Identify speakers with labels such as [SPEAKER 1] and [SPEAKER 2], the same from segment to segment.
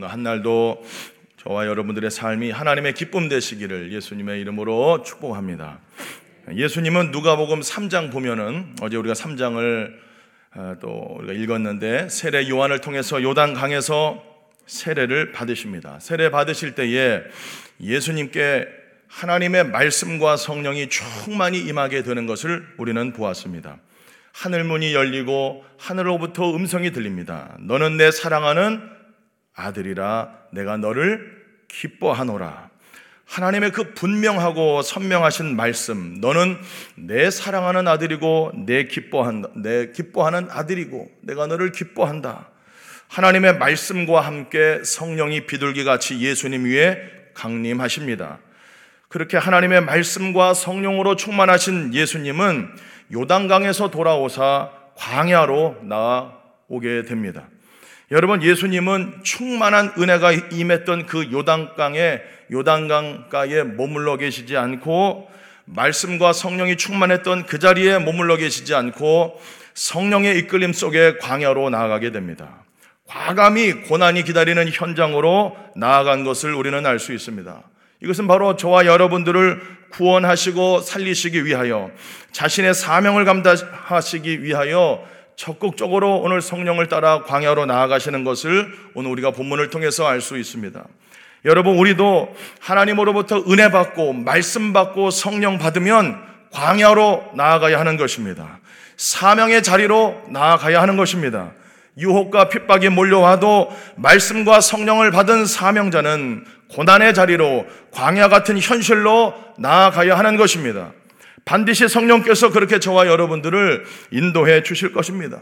[SPEAKER 1] 오늘 한 날도 저와 여러분들의 삶이 하나님의 기쁨 되시기를 예수님의 이름으로 축복합니다. 예수님은 누가복음 3장 보면은 어제 우리가 3장을 어, 또 우리가 읽었는데 세례 요한을 통해서 요단 강에서 세례를 받으십니다. 세례 받으실 때에 예수님께 하나님의 말씀과 성령이 충만히 임하게 되는 것을 우리는 보았습니다. 하늘 문이 열리고 하늘로부터 음성이 들립니다. 너는 내 사랑하는 아들이라 내가 너를 기뻐하노라. 하나님의 그 분명하고 선명하신 말씀, 너는 내 사랑하는 아들이고 내 기뻐한다, 내 기뻐하는 아들이고 내가 너를 기뻐한다. 하나님의 말씀과 함께 성령이 비둘기 같이 예수님 위에 강림하십니다. 그렇게 하나님의 말씀과 성령으로 충만하신 예수님은 요단강에서 돌아오사 광야로 나오게 됩니다. 여러분 예수님은 충만한 은혜가 임했던 그 요단강에 요단강가에 머물러 계시지 않고 말씀과 성령이 충만했던 그 자리에 머물러 계시지 않고 성령의 이끌림 속에 광야로 나아가게 됩니다. 과감히 고난이 기다리는 현장으로 나아간 것을 우리는 알 수 있습니다. 이것은 바로 저와 여러분들을 구원하시고 살리시기 위하여 자신의 사명을 감당하시기 위하여 적극적으로 오늘 성령을 따라 광야로 나아가시는 것을 오늘 우리가 본문을 통해서 알 수 있습니다. 여러분, 우리도 하나님으로부터 은혜 받고 말씀 받고 성령 받으면 광야로 나아가야 하는 것입니다. 사명의 자리로 나아가야 하는 것입니다. 유혹과 핍박이 몰려와도 말씀과 성령을 받은 사명자는 고난의 자리로 광야 같은 현실로 나아가야 하는 것입니다. 반드시 성령께서 그렇게 저와 여러분들을 인도해 주실 것입니다.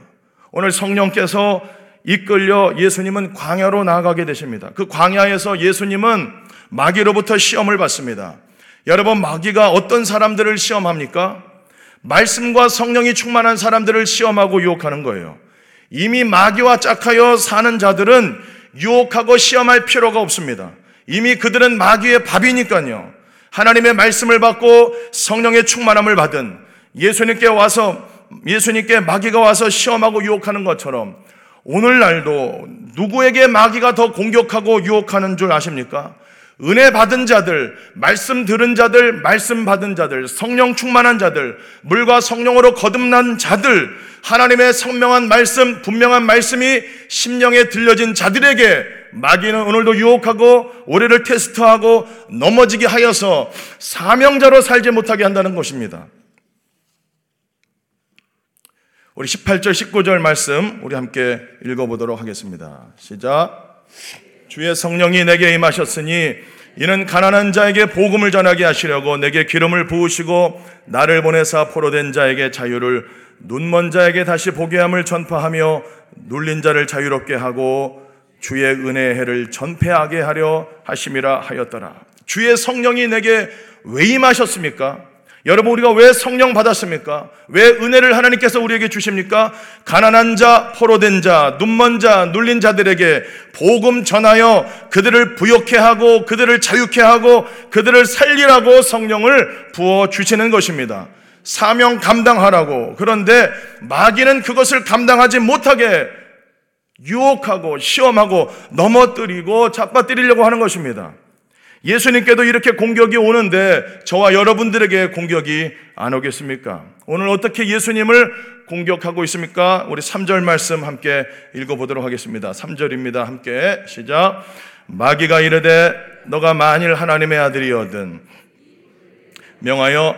[SPEAKER 1] 오늘 성령께서 이끌려 예수님은 광야로 나아가게 되십니다. 그 광야에서 예수님은 마귀로부터 시험을 받습니다. 여러분, 마귀가 어떤 사람들을 시험합니까? 말씀과 성령이 충만한 사람들을 시험하고 유혹하는 거예요. 이미 마귀와 짝하여 사는 자들은 유혹하고 시험할 필요가 없습니다. 이미 그들은 마귀의 밥이니까요. 하나님의 말씀을 받고 성령의 충만함을 받은 예수님께 와서 예수님께 마귀가 와서 시험하고 유혹하는 것처럼 오늘날도 누구에게 마귀가 더 공격하고 유혹하는 줄 아십니까? 은혜 받은 자들, 말씀 들은 자들, 말씀 받은 자들, 성령 충만한 자들, 물과 성령으로 거듭난 자들, 하나님의 성명한 말씀, 분명한 말씀이 심령에 들려진 자들에게 마귀는 오늘도 유혹하고 우리를 테스트하고 넘어지게 하여서 사명자로 살지 못하게 한다는 것입니다. 우리 18절, 19절 말씀 우리 함께 읽어보도록 하겠습니다. 시작. 주의 성령이 내게 임하셨으니 이는 가난한 자에게 복음을 전하게 하시려고 내게 기름을 부으시고 나를 보내사 포로된 자에게 자유를 눈먼 자에게 다시 보게 함을 전파하며 눌린 자를 자유롭게 하고 주의 은혜의 해를 전폐하게 하려 하심이라 하였더라. 주의 성령이 내게 왜 임하셨습니까? 여러분 우리가 왜 성령 받았습니까? 왜 은혜를 하나님께서 우리에게 주십니까? 가난한 자, 포로된 자, 눈먼 자, 눌린 자들에게 복음 전하여 그들을 부욕해 하고 그들을 자유케 하고 그들을 살리라고 성령을 부어 주시는 것입니다. 사명 감당하라고. 그런데 마귀는 그것을 감당하지 못하게 유혹하고 시험하고 넘어뜨리고 잡아뜨리려고 하는 것입니다. 예수님께도 이렇게 공격이 오는데 저와 여러분들에게 공격이 안 오겠습니까? 오늘 어떻게 예수님을 공격하고 있습니까? 우리 3절 말씀 함께 읽어보도록 하겠습니다. 3절입니다. 함께 시작. 마귀가 이르되 너가 만일 하나님의 아들이거든 명하여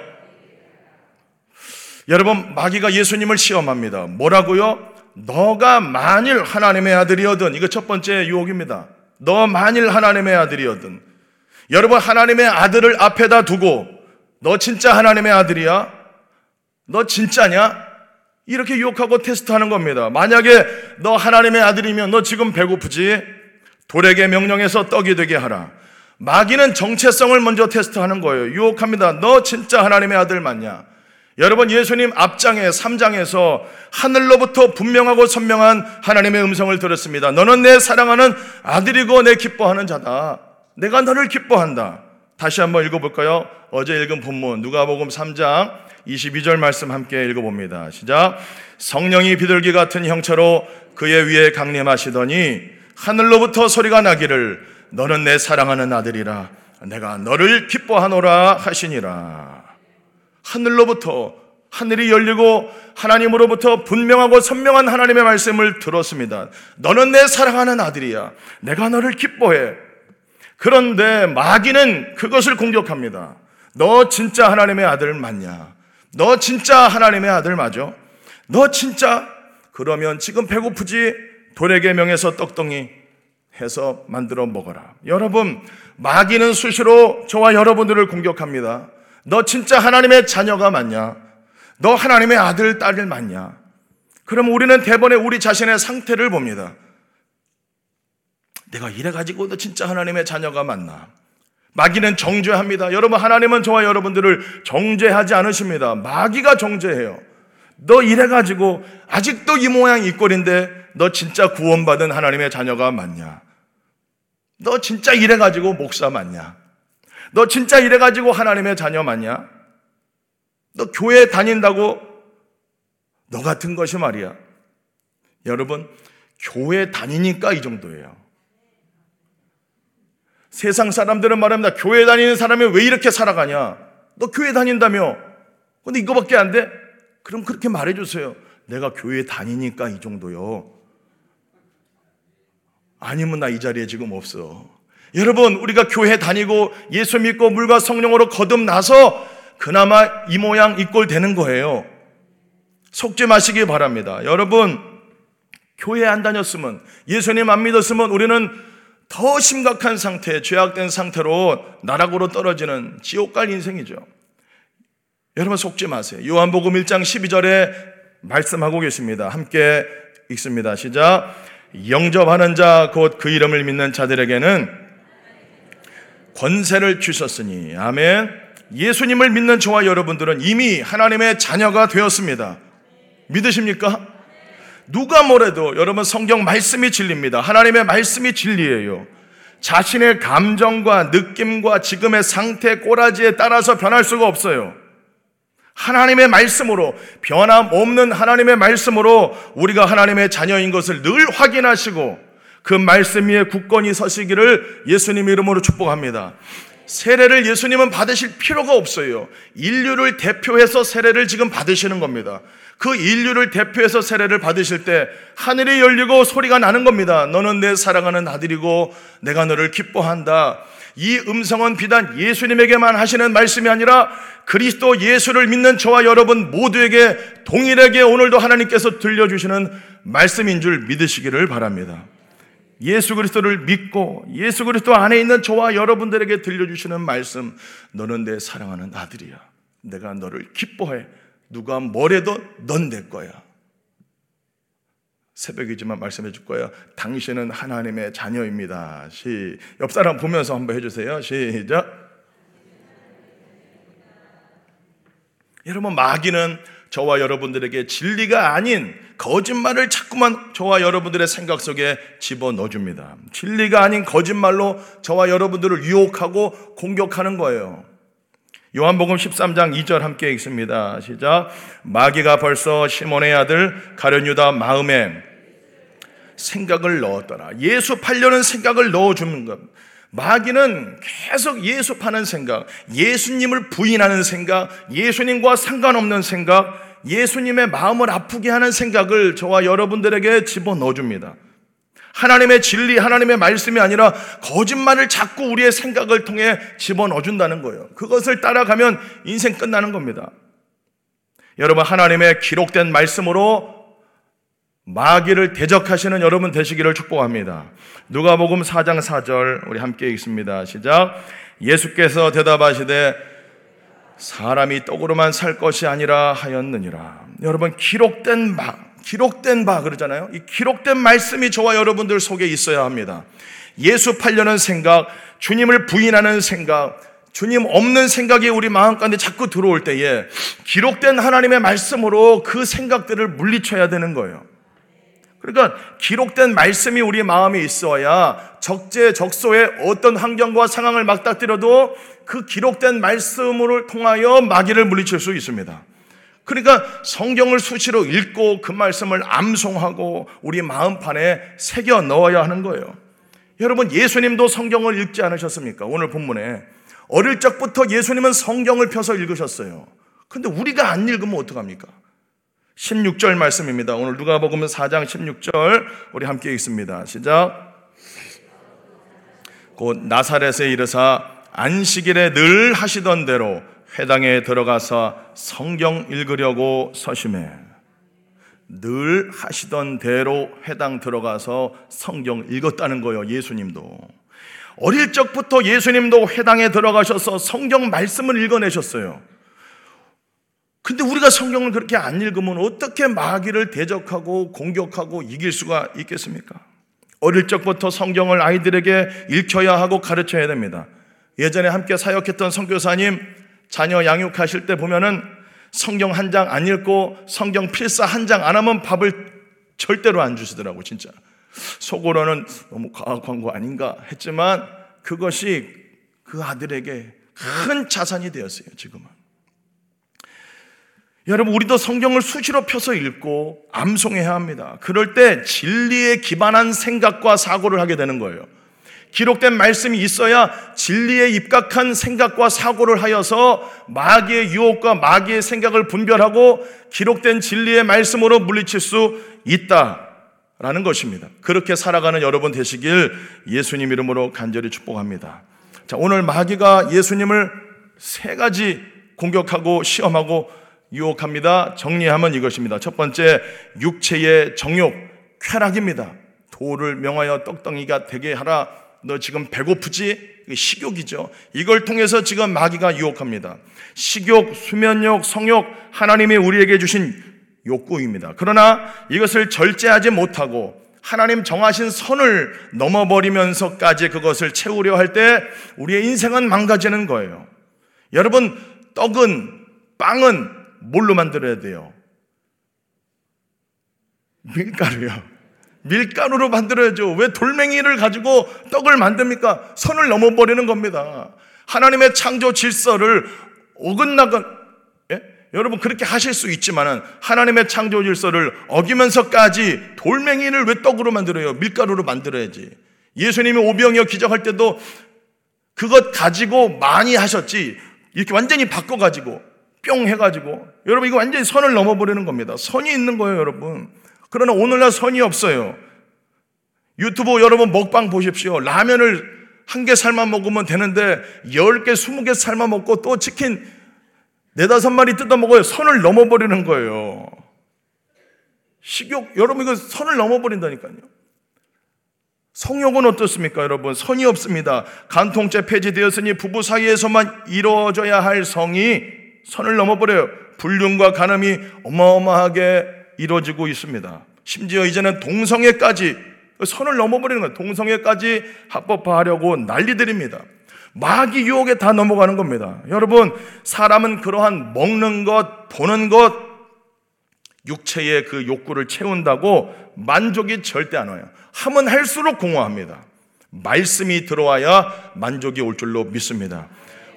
[SPEAKER 1] 여러분 마귀가 예수님을 시험합니다. 뭐라고요? 너가 만일 하나님의 아들이거든 이거 첫 번째 유혹입니다. 너 만일 하나님의 아들이거든 여러분 하나님의 아들을 앞에다 두고 너 진짜 하나님의 아들이야? 너 진짜냐? 이렇게 유혹하고 테스트하는 겁니다. 만약에 너 하나님의 아들이면 너 지금 배고프지? 돌에게 명령해서 떡이 되게 하라. 마귀는 정체성을 먼저 테스트하는 거예요. 유혹합니다. 너 진짜 하나님의 아들 맞냐? 여러분 예수님 앞장에 3장에서 하늘로부터 분명하고 선명한 하나님의 음성을 들었습니다. 너는 내 사랑하는 아들이고 내 기뻐하는 자다. 내가 너를 기뻐한다. 다시 한번 읽어볼까요? 어제 읽은 본문 누가복음 3장 22절 말씀 함께 읽어봅니다. 시작. 성령이 비둘기 같은 형체로 그의 위에 강림하시더니 하늘로부터 소리가 나기를 너는 내 사랑하는 아들이라 내가 너를 기뻐하노라 하시니라. 하늘로부터 하늘이 열리고 하나님으로부터 분명하고 선명한 하나님의 말씀을 들었습니다. 너는 내 사랑하는 아들이야. 내가 너를 기뻐해. 그런데 마귀는 그것을 공격합니다. 너 진짜 하나님의 아들 맞냐? 너 진짜 하나님의 아들 맞아? 너 진짜? 그러면 지금 배고프지? 돌에게 명해서 떡덩이 해서 만들어 먹어라. 여러분, 마귀는 수시로 저와 여러분들을 공격합니다. 너 진짜 하나님의 자녀가 맞냐? 너 하나님의 아들, 딸을 맞냐? 그럼 우리는 대번에 우리 자신의 상태를 봅니다. 내가 이래가지고 너 진짜 하나님의 자녀가 맞나? 마귀는 정죄합니다. 여러분, 하나님은 저와 여러분들을 정죄하지 않으십니다. 마귀가 정죄해요. 너 이래가지고 아직도 이 모양 이 꼴인데 너 진짜 구원받은 하나님의 자녀가 맞냐? 너 진짜 이래가지고 목사 맞냐? 너 진짜 이래가지고 하나님의 자녀 맞냐? 너 교회 다닌다고 너 같은 것이 말이야. 여러분, 교회 다니니까 이 정도예요. 세상 사람들은 말합니다. 교회 다니는 사람이 왜 이렇게 살아가냐? 너 교회 다닌다며? 근데 이거밖에 안 돼? 그럼 그렇게 말해주세요. 내가 교회 다니니까 이 정도요. 아니면 나 이 자리에 지금 없어. 여러분, 우리가 교회 다니고 예수 믿고 물과 성령으로 거듭나서 그나마 이 모양 이 꼴 되는 거예요. 속지 마시기 바랍니다. 여러분, 교회 안 다녔으면, 예수님 안 믿었으면 우리는 더 심각한 상태, 죄악된 상태로 나락으로 떨어지는 지옥 갈 인생이죠. 여러분 속지 마세요. 요한복음 1장 12절에 말씀하고 계십니다. 함께 읽습니다. 시작. 영접하는 자, 곧 그 이름을 믿는 자들에게는 권세를 주셨으니, 아멘. 예수님을 믿는 저와 여러분들은 이미 하나님의 자녀가 되었습니다. 믿으십니까? 누가 뭐래도 여러분 성경 말씀이 진리입니다. 하나님의 말씀이 진리예요. 자신의 감정과 느낌과 지금의 상태, 꼬라지에 따라서 변할 수가 없어요. 하나님의 말씀으로 변함없는 하나님의 말씀으로 우리가 하나님의 자녀인 것을 늘 확인하시고 그 말씀 위에 굳건히 서시기를 예수님 이름으로 축복합니다. 세례를 예수님은 받으실 필요가 없어요. 인류를 대표해서 세례를 지금 받으시는 겁니다. 그 인류를 대표해서 세례를 받으실 때 하늘이 열리고 소리가 나는 겁니다. 너는 내 사랑하는 아들이고 내가 너를 기뻐한다. 이 음성은 비단 예수님에게만 하시는 말씀이 아니라 그리스도 예수를 믿는 저와 여러분 모두에게 동일하게 오늘도 하나님께서 들려주시는 말씀인 줄 믿으시기를 바랍니다. 예수 그리스도를 믿고 예수 그리스도 안에 있는 저와 여러분들에게 들려주시는 말씀, 너는 내 사랑하는 아들이야. 내가 너를 기뻐해. 누가 뭐래도 넌 내 거야. 새벽이지만 말씀해 줄 거예요. 당신은 하나님의 자녀입니다. 시, 옆 사람 보면서 한번 해주세요. 시작. 여러분, 마귀는 저와 여러분들에게 진리가 아닌 거짓말을 자꾸만 저와 여러분들의 생각 속에 집어 넣어줍니다. 진리가 아닌 거짓말로 저와 여러분들을 유혹하고 공격하는 거예요. 요한복음 13장 2절 함께 읽습니다. 시작. 마귀가 벌써 시몬의 아들 가룟유다 마음에 생각을 넣었더라. 예수 팔려는 생각을 넣어주는 것. 마귀는 계속 예수 파는 생각, 예수님을 부인하는 생각, 예수님과 상관없는 생각, 예수님의 마음을 아프게 하는 생각을 저와 여러분들에게 집어 넣어줍니다. 하나님의 진리, 하나님의 말씀이 아니라 거짓말을 자꾸 우리의 생각을 통해 집어 넣어준다는 거예요. 그것을 따라가면 인생 끝나는 겁니다. 여러분, 하나님의 기록된 말씀으로 마귀를 대적하시는 여러분 되시기를 축복합니다. 누가복음 4장 4절 우리 함께 읽습니다. 시작. 예수께서 대답하시되 사람이 떡으로만 살 것이 아니라 하였느니라. 여러분 기록된 바 기록된 바 그러잖아요. 이 기록된 말씀이 저와 여러분들 속에 있어야 합니다. 예수 팔려는 생각, 주님을 부인하는 생각, 주님 없는 생각이 우리 마음 가운데 자꾸 들어올 때에 기록된 하나님의 말씀으로 그 생각들을 물리쳐야 되는 거예요. 그러니까 기록된 말씀이 우리 마음에 있어야 적재적소에 어떤 환경과 상황을 맞닥뜨려도 그 기록된 말씀을 통하여 마귀를 물리칠 수 있습니다. 그러니까 성경을 수시로 읽고 그 말씀을 암송하고 우리 마음판에 새겨 넣어야 하는 거예요. 여러분, 예수님도 성경을 읽지 않으셨습니까? 오늘 본문에. 어릴 적부터 예수님은 성경을 펴서 읽으셨어요. 근데 우리가 안 읽으면 어떡합니까? 16절 말씀입니다. 오늘 누가 보면 4장 16절 우리 함께 읽습니다. 시작. 곧 나사렛에 이르사 안식일에 늘 하시던 대로 회당에 들어가서 성경 읽으려고 서심해. 늘 하시던 대로 회당 들어가서 성경 읽었다는 거예요, 예수님도. 어릴 적부터 예수님도 회당에 들어가셔서 성경 말씀을 읽어내셨어요. 근데 우리가 성경을 그렇게 안 읽으면 어떻게 마귀를 대적하고 공격하고 이길 수가 있겠습니까? 어릴 적부터 성경을 아이들에게 읽혀야 하고 가르쳐야 됩니다. 예전에 함께 사역했던 선교사님 자녀 양육하실 때 보면은 성경 한 장 안 읽고 성경 필사 한 장 안 하면 밥을 절대로 안 주시더라고 진짜. 속으로는 너무 과학한 거 아닌가 했지만 그것이 그 아들에게 큰 자산이 되었어요 지금은. 여러분 우리도 성경을 수시로 펴서 읽고 암송해야 합니다. 그럴 때 진리에 기반한 생각과 사고를 하게 되는 거예요. 기록된 말씀이 있어야 진리에 입각한 생각과 사고를 하여서 마귀의 유혹과 마귀의 생각을 분별하고 기록된 진리의 말씀으로 물리칠 수 있다라는 것입니다. 그렇게 살아가는 여러분 되시길 예수님 이름으로 간절히 축복합니다. 자, 오늘 마귀가 예수님을 세 가지 공격하고 시험하고 유혹합니다. 정리하면 이것입니다. 첫 번째, 육체의 정욕, 쾌락입니다. 도를 명하여 떡덩이가 되게 하라. 너 지금 배고프지? 식욕이죠. 이걸 통해서 지금 마귀가 유혹합니다. 식욕, 수면욕, 성욕, 하나님이 우리에게 주신 욕구입니다. 그러나 이것을 절제하지 못하고 하나님 정하신 선을 넘어버리면서까지 그것을 채우려 할 때 우리의 인생은 망가지는 거예요. 여러분, 떡은, 빵은 뭘로 만들어야 돼요? 밀가루요. 밀가루로 만들어야죠. 왜 돌멩이를 가지고 떡을 만듭니까? 선을 넘어버리는 겁니다. 하나님의 창조 질서를 어긋나건, 예? 여러분 그렇게 하실 수 있지만은 하나님의 창조 질서를 어기면서까지 돌멩이를 왜 떡으로 만들어요? 밀가루로 만들어야지. 예수님이 오병이어 기적할 때도 그것 가지고 많이 하셨지. 이렇게 완전히 바꿔가지고 뿅 해가지고 여러분 이거 완전히 선을 넘어버리는 겁니다. 선이 있는 거예요, 여러분. 그러나 오늘날 선이 없어요. 유튜브 여러분 먹방 보십시오. 라면을 한 개 삶아 먹으면 되는데 열 개, 스무 개 삶아 먹고 또 치킨 네다섯 마리 뜯어 먹어요. 선을 넘어버리는 거예요. 식욕, 여러분 이거 선을 넘어버린다니까요. 성욕은 어떻습니까, 여러분? 선이 없습니다. 간통죄 폐지되었으니 부부 사이에서만 이루어져야 할 성이 선을 넘어버려요. 불륜과 간음이 어마어마하게 이루어지고 있습니다. 심지어 이제는 동성애까지 선을 넘어버리는 거예요. 동성애까지 합법화하려고 난리들입니다. 마귀 유혹에 다 넘어가는 겁니다. 여러분, 사람은 그러한 먹는 것, 보는 것, 육체의 그 욕구를 채운다고 만족이 절대 안 와요. 하면 할수록 공허합니다. 말씀이 들어와야 만족이 올 줄로 믿습니다.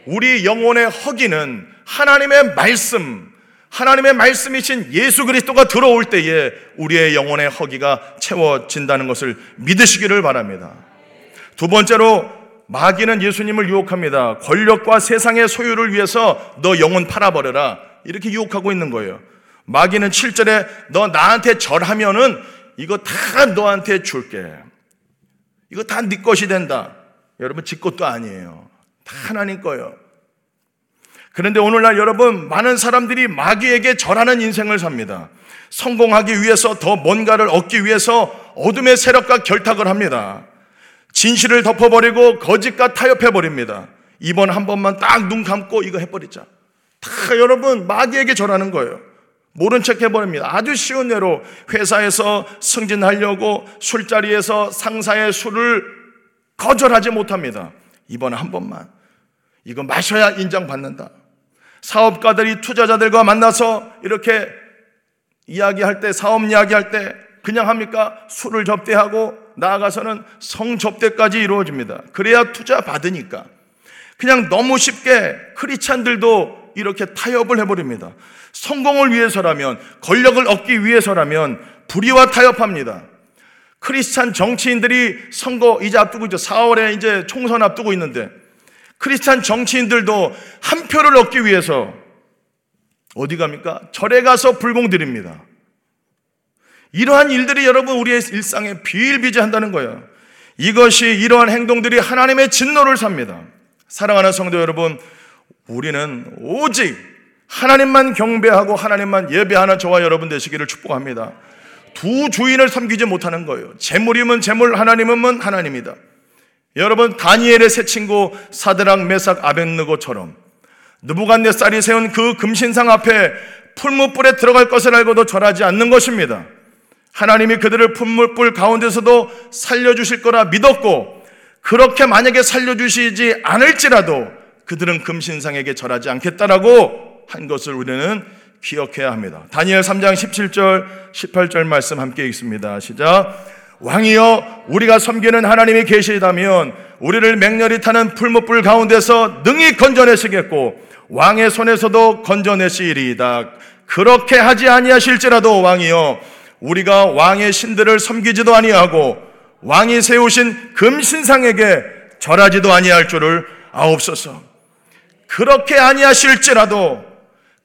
[SPEAKER 1] 우리 영혼의 허기는 하나님의 말씀, 하나님의 말씀이신 예수 그리스도가 들어올 때에 우리의 영혼의 허기가 채워진다는 것을 믿으시기를 바랍니다. 두 번째로 마귀는 예수님을 유혹합니다. 권력과 세상의 소유를 위해서 너 영혼 팔아버려라. 이렇게 유혹하고 있는 거예요. 마귀는 7절에 너 나한테 절하면은 이거 다 너한테 줄게. 이거 다 네 것이 된다. 여러분, 지 것도 아니에요. 다 하나님 거예요. 그런데 오늘날 여러분, 많은 사람들이 마귀에게 절하는 인생을 삽니다. 성공하기 위해서 더 뭔가를 얻기 위해서 어둠의 세력과 결탁을 합니다. 진실을 덮어버리고 거짓과 타협해버립니다. 이번 한 번만 딱 눈 감고 이거 해버리자. 다 여러분, 마귀에게 절하는 거예요. 모른 척 해버립니다. 아주 쉬운 예로 회사에서 승진하려고 술자리에서 상사의 술을 거절하지 못합니다. 이번 한 번만. 이거 마셔야 인정받는다. 사업가들이 투자자들과 만나서 이렇게 이야기할 때, 사업 이야기할 때 그냥 합니까? 술을 접대하고 나아가서는 성 접대까지 이루어집니다. 그래야 투자 받으니까. 그냥 너무 쉽게 크리찬들도 이렇게 타협을 해버립니다. 성공을 위해서라면, 권력을 얻기 위해서라면 불의와 타협합니다. 크리스찬 정치인들이 선거 이제 앞두고 있죠. 4월에 이제 총선 앞두고 있는데 크리스찬 정치인들도 한 표를 얻기 위해서 어디 갑니까? 절에 가서 불공 드립니다. 이러한 일들이 여러분 우리의 일상에 비일비재한다는 거예요. 이것이 이러한 행동들이 하나님의 진노를 삽니다. 사랑하는 성도 여러분, 우리는 오직 하나님만 경배하고 하나님만 예배하는 저와 여러분 되시기를 축복합니다. 두 주인을 섬기지 못하는 거예요. 재물이면 재물, 하나님은 하나님이다. 여러분 다니엘의 새 친구 사드랑 메삭 아벤느고처럼 느부갓네살이 세운 그 금신상 앞에 풀무불에 들어갈 것을 알고도 절하지 않는 것입니다. 하나님이 그들을 풀무불 가운데서도 살려주실 거라 믿었고 그렇게 만약에 살려주시지 않을지라도 그들은 금신상에게 절하지 않겠다라고 한 것을 우리는 기억해야 합니다. 다니엘 3장 17절, 18절 말씀 함께 읽습니다. 시작. 왕이여, 우리가 섬기는 하나님이 계시다면 우리를 맹렬히 타는 풀무불 가운데서 능히 건져내시겠고 왕의 손에서도 건져내시리이다. 그렇게 하지 아니하실지라도 왕이여, 우리가 왕의 신들을 섬기지도 아니하고 왕이 세우신 금신상에게 절하지도 아니할 줄을 아옵소서. 그렇게 아니하실지라도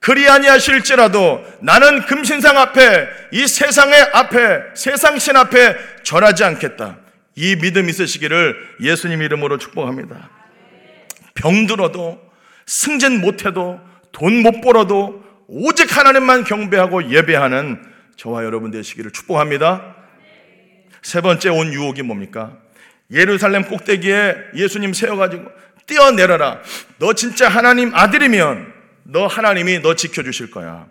[SPEAKER 1] 그리 아니하실지라도 나는 금신상 앞에 이 세상의 앞에 세상 신 앞에 절하지 않겠다. 이 믿음 있으시기를 예수님 이름으로 축복합니다. 병들어도 승진 못해도 돈 못 벌어도 오직 하나님만 경배하고 예배하는 저와 여러분 되시기를 축복합니다. 세 번째 온 유혹이 뭡니까? 예루살렘 꼭대기에 예수님 세워가지고 뛰어내려라. 너 진짜 하나님 아들이면 너 하나님이 너 지켜주실 거야.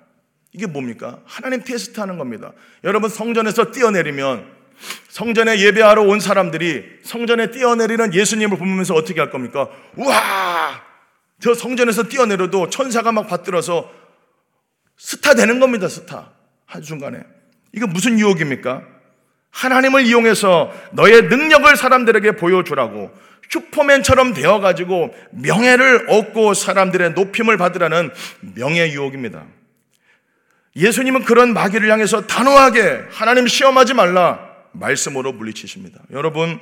[SPEAKER 1] 이게 뭡니까? 하나님 테스트 하는 겁니다. 여러분 성전에서 뛰어내리면 성전에 예배하러 온 사람들이 성전에 뛰어내리는 예수님을 보면서 어떻게 할 겁니까? 우와! 저 성전에서 뛰어내려도 천사가 막 받들어서 스타 되는 겁니다, 스타. 한순간에. 이거 무슨 유혹입니까? 하나님을 이용해서 너의 능력을 사람들에게 보여주라고 슈퍼맨처럼 되어가지고 명예를 얻고 사람들의 높임을 받으라는 명예 유혹입니다. 예수님은 그런 마귀를 향해서 단호하게 하나님 시험하지 말라 말씀으로 물리치십니다. 여러분,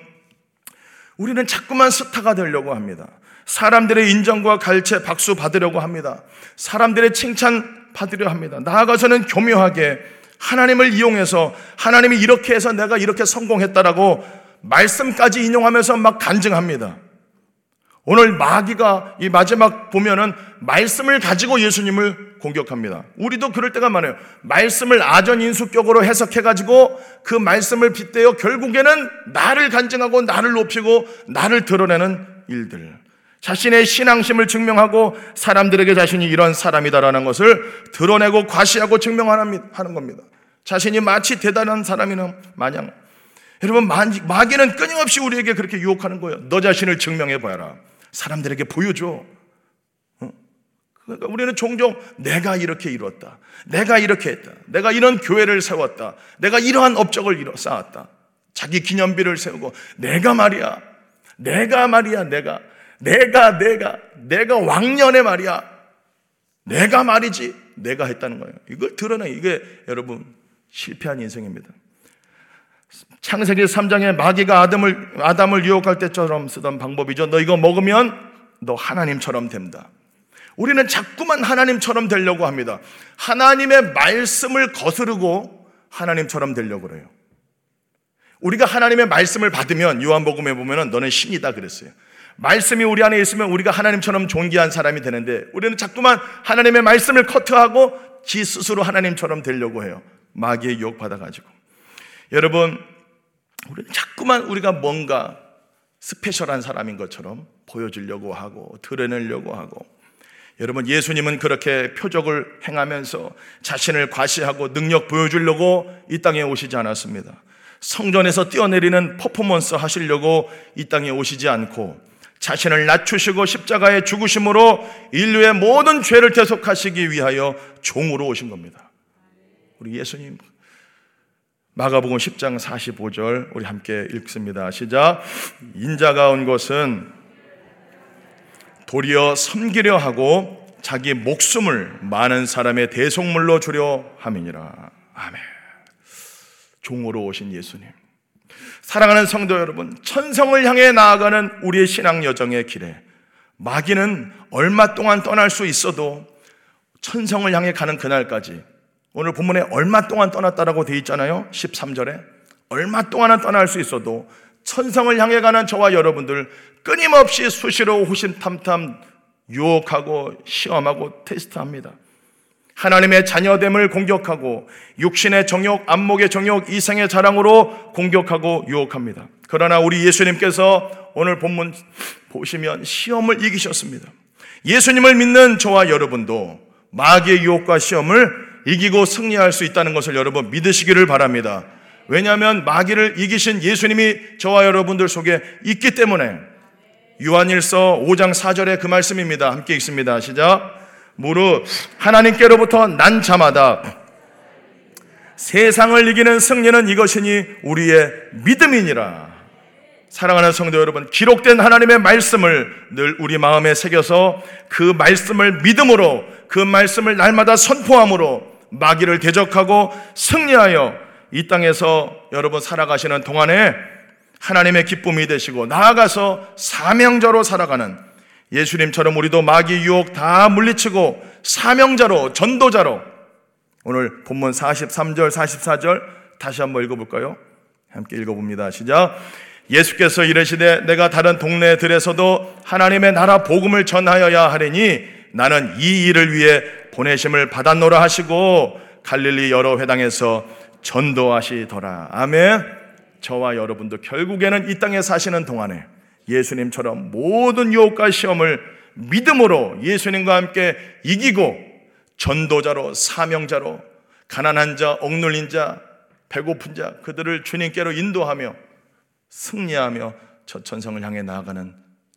[SPEAKER 1] 우리는 자꾸만 스타가 되려고 합니다. 사람들의 인정과 갈채, 박수 받으려고 합니다. 사람들의 칭찬 받으려 합니다. 나아가서는 교묘하게 하나님을 이용해서 하나님이 이렇게 해서 내가 이렇게 성공했다라고 말씀까지 인용하면서 막 간증합니다. 오늘 마귀가 이 마지막 보면은 말씀을 가지고 예수님을 공격합니다. 우리도 그럴 때가 많아요. 말씀을 아전인수격으로 해석해가지고 그 말씀을 빗대어 결국에는 나를 간증하고 나를 높이고 나를 드러내는 일들. 자신의 신앙심을 증명하고 사람들에게 자신이 이런 사람이다라는 것을 드러내고 과시하고 증명하는 겁니다. 자신이 마치 대단한 사람이는 마냥 여러분 마귀는 끊임없이 우리에게 그렇게 유혹하는 거예요. 너 자신을 증명해 봐라. 사람들에게 보여줘. 어? 그러니까 우리는 종종 내가 이렇게 이뤘다. 내가 이렇게 했다. 내가 이런 교회를 세웠다. 내가 이러한 업적을 이뤄 쌓았다. 자기 기념비를 세우고 내가 말이야. 내가 말이야. 내가 내가 내가 내가 왕년에 말이야. 내가 말이지. 내가 했다는 거예요. 이걸 드러내. 이게 여러분 실패한 인생입니다. 창세기 3장에 마귀가 아담을, 아담을 유혹할 때처럼 쓰던 방법이죠. 너 이거 먹으면 너 하나님처럼 된다. 우리는 자꾸만 하나님처럼 되려고 합니다. 하나님의 말씀을 거스르고 하나님처럼 되려고 그래요. 우리가 하나님의 말씀을 받으면 요한복음에 보면은 너는 신이다 그랬어요. 말씀이 우리 안에 있으면 우리가 하나님처럼 존귀한 사람이 되는데 우리는 자꾸만 하나님의 말씀을 커트하고 지 스스로 하나님처럼 되려고 해요. 마귀의 유혹 받아가지고. 여러분, 우리는 자꾸만 우리가 뭔가 스페셜한 사람인 것처럼 보여주려고 하고 드러내려고 하고 여러분 예수님은 그렇게 표적을 행하면서 자신을 과시하고 능력 보여주려고 이 땅에 오시지 않았습니다. 성전에서 뛰어내리는 퍼포먼스 하시려고 이 땅에 오시지 않고 자신을 낮추시고 십자가에 죽으심으로 인류의 모든 죄를 대속하시기 위하여 종으로 오신 겁니다. 우리 예수님 마가복음 10장 45절 우리 함께 읽습니다. 시작. 인자가 온 것은 도리어 섬기려 하고 자기 목숨을 많은 사람의 대속물로 주려 함이니라. 아멘. 종으로 오신 예수님. 사랑하는 성도 여러분, 천성을 향해 나아가는 우리의 신앙 여정의 길에 마귀는 얼마 동안 떠날 수 있어도 천성을 향해 가는 그날까지 오늘 본문에 얼마 동안 떠났다라고 되어 있잖아요. 13절에. 얼마 동안은 떠날 수 있어도 천성을 향해 가는 저와 여러분들 끊임없이 수시로 호심탐탐 유혹하고 시험하고 테스트합니다. 하나님의 자녀됨을 공격하고 육신의 정욕, 안목의 정욕, 이생의 자랑으로 공격하고 유혹합니다. 그러나 우리 예수님께서 오늘 본문 보시면 시험을 이기셨습니다. 예수님을 믿는 저와 여러분도 마귀의 유혹과 시험을 이기고 승리할 수 있다는 것을 여러분 믿으시기를 바랍니다. 왜냐하면 마귀를 이기신 예수님이 저와 여러분들 속에 있기 때문에 요한일서 5장 4절의 그 말씀입니다. 함께 읽습니다. 시작. 무릇 하나님께로부터 난 자마다 세상을 이기는 승리는 이것이니 우리의 믿음이니라. 사랑하는 성도 여러분, 기록된 하나님의 말씀을 늘 우리 마음에 새겨서 그 말씀을 믿음으로 그 말씀을 날마다 선포함으로 마귀를 대적하고 승리하여 이 땅에서 여러분 살아가시는 동안에 하나님의 기쁨이 되시고 나아가서 사명자로 살아가는 예수님처럼 우리도 마귀 유혹 다 물리치고 사명자로 전도자로 오늘 본문 43절 44절 다시 한번 읽어볼까요? 함께 읽어봅니다. 시작. 예수께서 이르시되 내가 다른 동네들에서도 하나님의 나라 복음을 전하여야 하리니 나는 이 일을 위해 보내심을 받았노라 하시고 갈릴리 여러 회당에서 전도하시더라. 아멘. 저와 여러분도 결국에는 이 땅에 사시는 동안에 예수님처럼 모든 유혹과 시험을 믿음으로 예수님과 함께 이기고 전도자로 사명자로 가난한 자, 억눌린 자, 배고픈 자 그들을 주님께로 인도하며 승리하며 저 천성을 향해 나아가는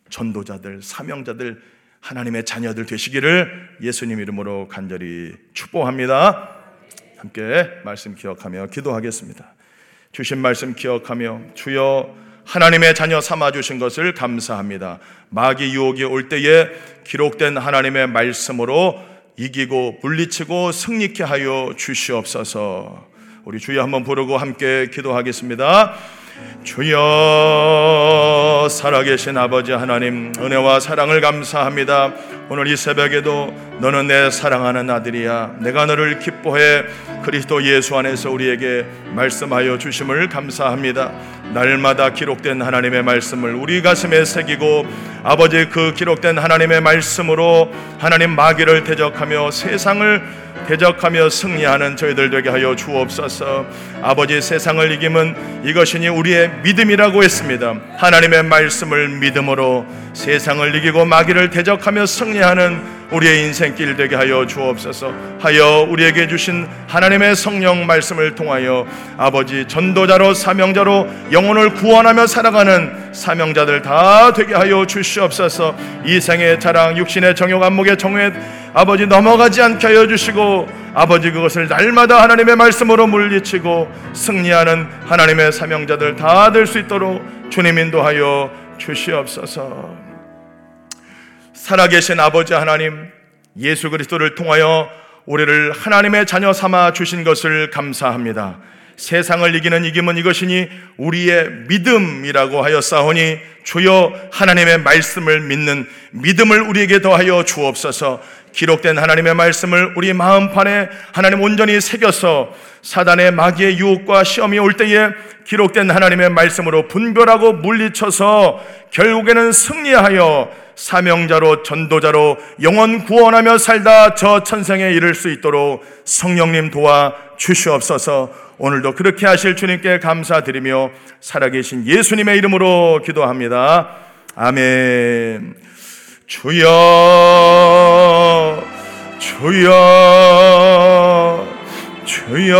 [SPEAKER 1] 전도자들, 사명자들, 하나님의 자녀들 되시기를 예수님 이름으로 간절히 축복합니다. 함께 말씀 기억하며 기도하겠습니다. 주신 말씀 기억하며 주여 하나님의 자녀 삼아 주신 것을 감사합니다. 마귀 유혹이 올 때에 기록된 하나님의 말씀으로 이기고 물리치고 승리케 하여 주시옵소서. 우리 주여 한번 부르고 함께 기도하겠습니다. 주여 살아계신 아버지 하나님 은혜와 사랑을 감사합니다. 오늘 이 새벽에도 너는 내 사랑하는 아들이야. 내가 너를 기뻐해 그리스도 예수 안에서 우리에게 말씀하여 주심을 감사합니다. 날마다 기록된 하나님의 말씀을 우리 가슴에 새기고 아버지 그 기록된 하나님의 말씀으로 하나님 마귀를 대적하며 세상을 대적하며 승리하는 저희들 되게 하여 주옵소서. 아버지 세상을 이김은 이것이니 우리의 믿음이라고 했습니다. 하나님의 말씀을 믿음으로 세상을 이기고 마귀를 대적하며 승리하는 우리의 인생길 되게 하여 주옵소서. 하여 우리에게 주신 하나님의 성령 말씀을 통하여 아버지 전도자로 사명자로 영혼을 구원하며 살아가는 사명자들 다 되게 하여 주시옵소서. 이 생의 자랑, 육신의 정욕, 안목의 정욕 아버지 넘어가지 않게 하여 주시고 아버지 그것을 날마다 하나님의 말씀으로 물리치고 승리하는 하나님의 사명자들 다 될 수 있도록 주님 인도하여 주시옵소서. 살아계신 아버지 하나님 예수 그리스도를 통하여 우리를 하나님의 자녀 삼아 주신 것을 감사합니다. 세상을 이기는 이김은 이것이니 우리의 믿음이라고 하여 싸우니 주여 하나님의 말씀을 믿는 믿음을 우리에게 더하여 주옵소서 기록된 하나님의 말씀을 우리 마음판에 하나님 온전히 새겨서 사단의 마귀의 유혹과 시험이 올 때에 기록된 하나님의 말씀으로 분별하고 물리쳐서 결국에는 승리하여 사명자로 전도자로 영원 구원하며 살다 저 천생에 이를 수 있도록 성령님 도와 주시옵소서 오늘도 그렇게 하실 주님께 감사드리며 살아계신 예수님의 이름으로 기도합니다. 아멘. 주여, 주여, 주여,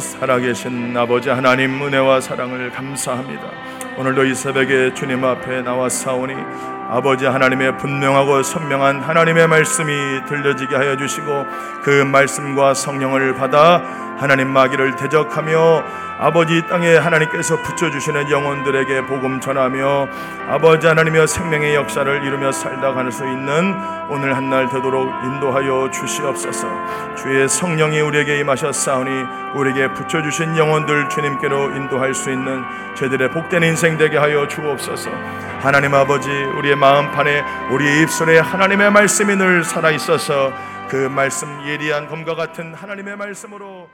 [SPEAKER 1] 살아계신 아버지 하나님 은혜와 사랑을 감사합니다. 오늘도 이 새벽에 주님 앞에 나와 싸우니 아버지 하나님의 분명하고 선명한 하나님의 말씀이 들려지게 하여 주시고 그 말씀과 성령을 받아 하나님 마귀를 대적하며 아버지 땅에 하나님께서 붙여주시는 영혼들에게 복음 전하며 아버지 하나님의 생명의 역사를 이루며 살다 갈 수 있는 오늘 한 날 되도록 인도하여 주시옵소서. 주의 성령이 우리에게 임하셨사오니 우리에게 붙여주신 영혼들 주님께로 인도할 수 있는 저들의 복된 인생 되게 하여 주옵소서. 하나님 아버지 우리의 마음판에 우리의 입술에 하나님의 말씀이 늘 살아있어서 그 말씀 예리한 검과 같은 하나님의 말씀으로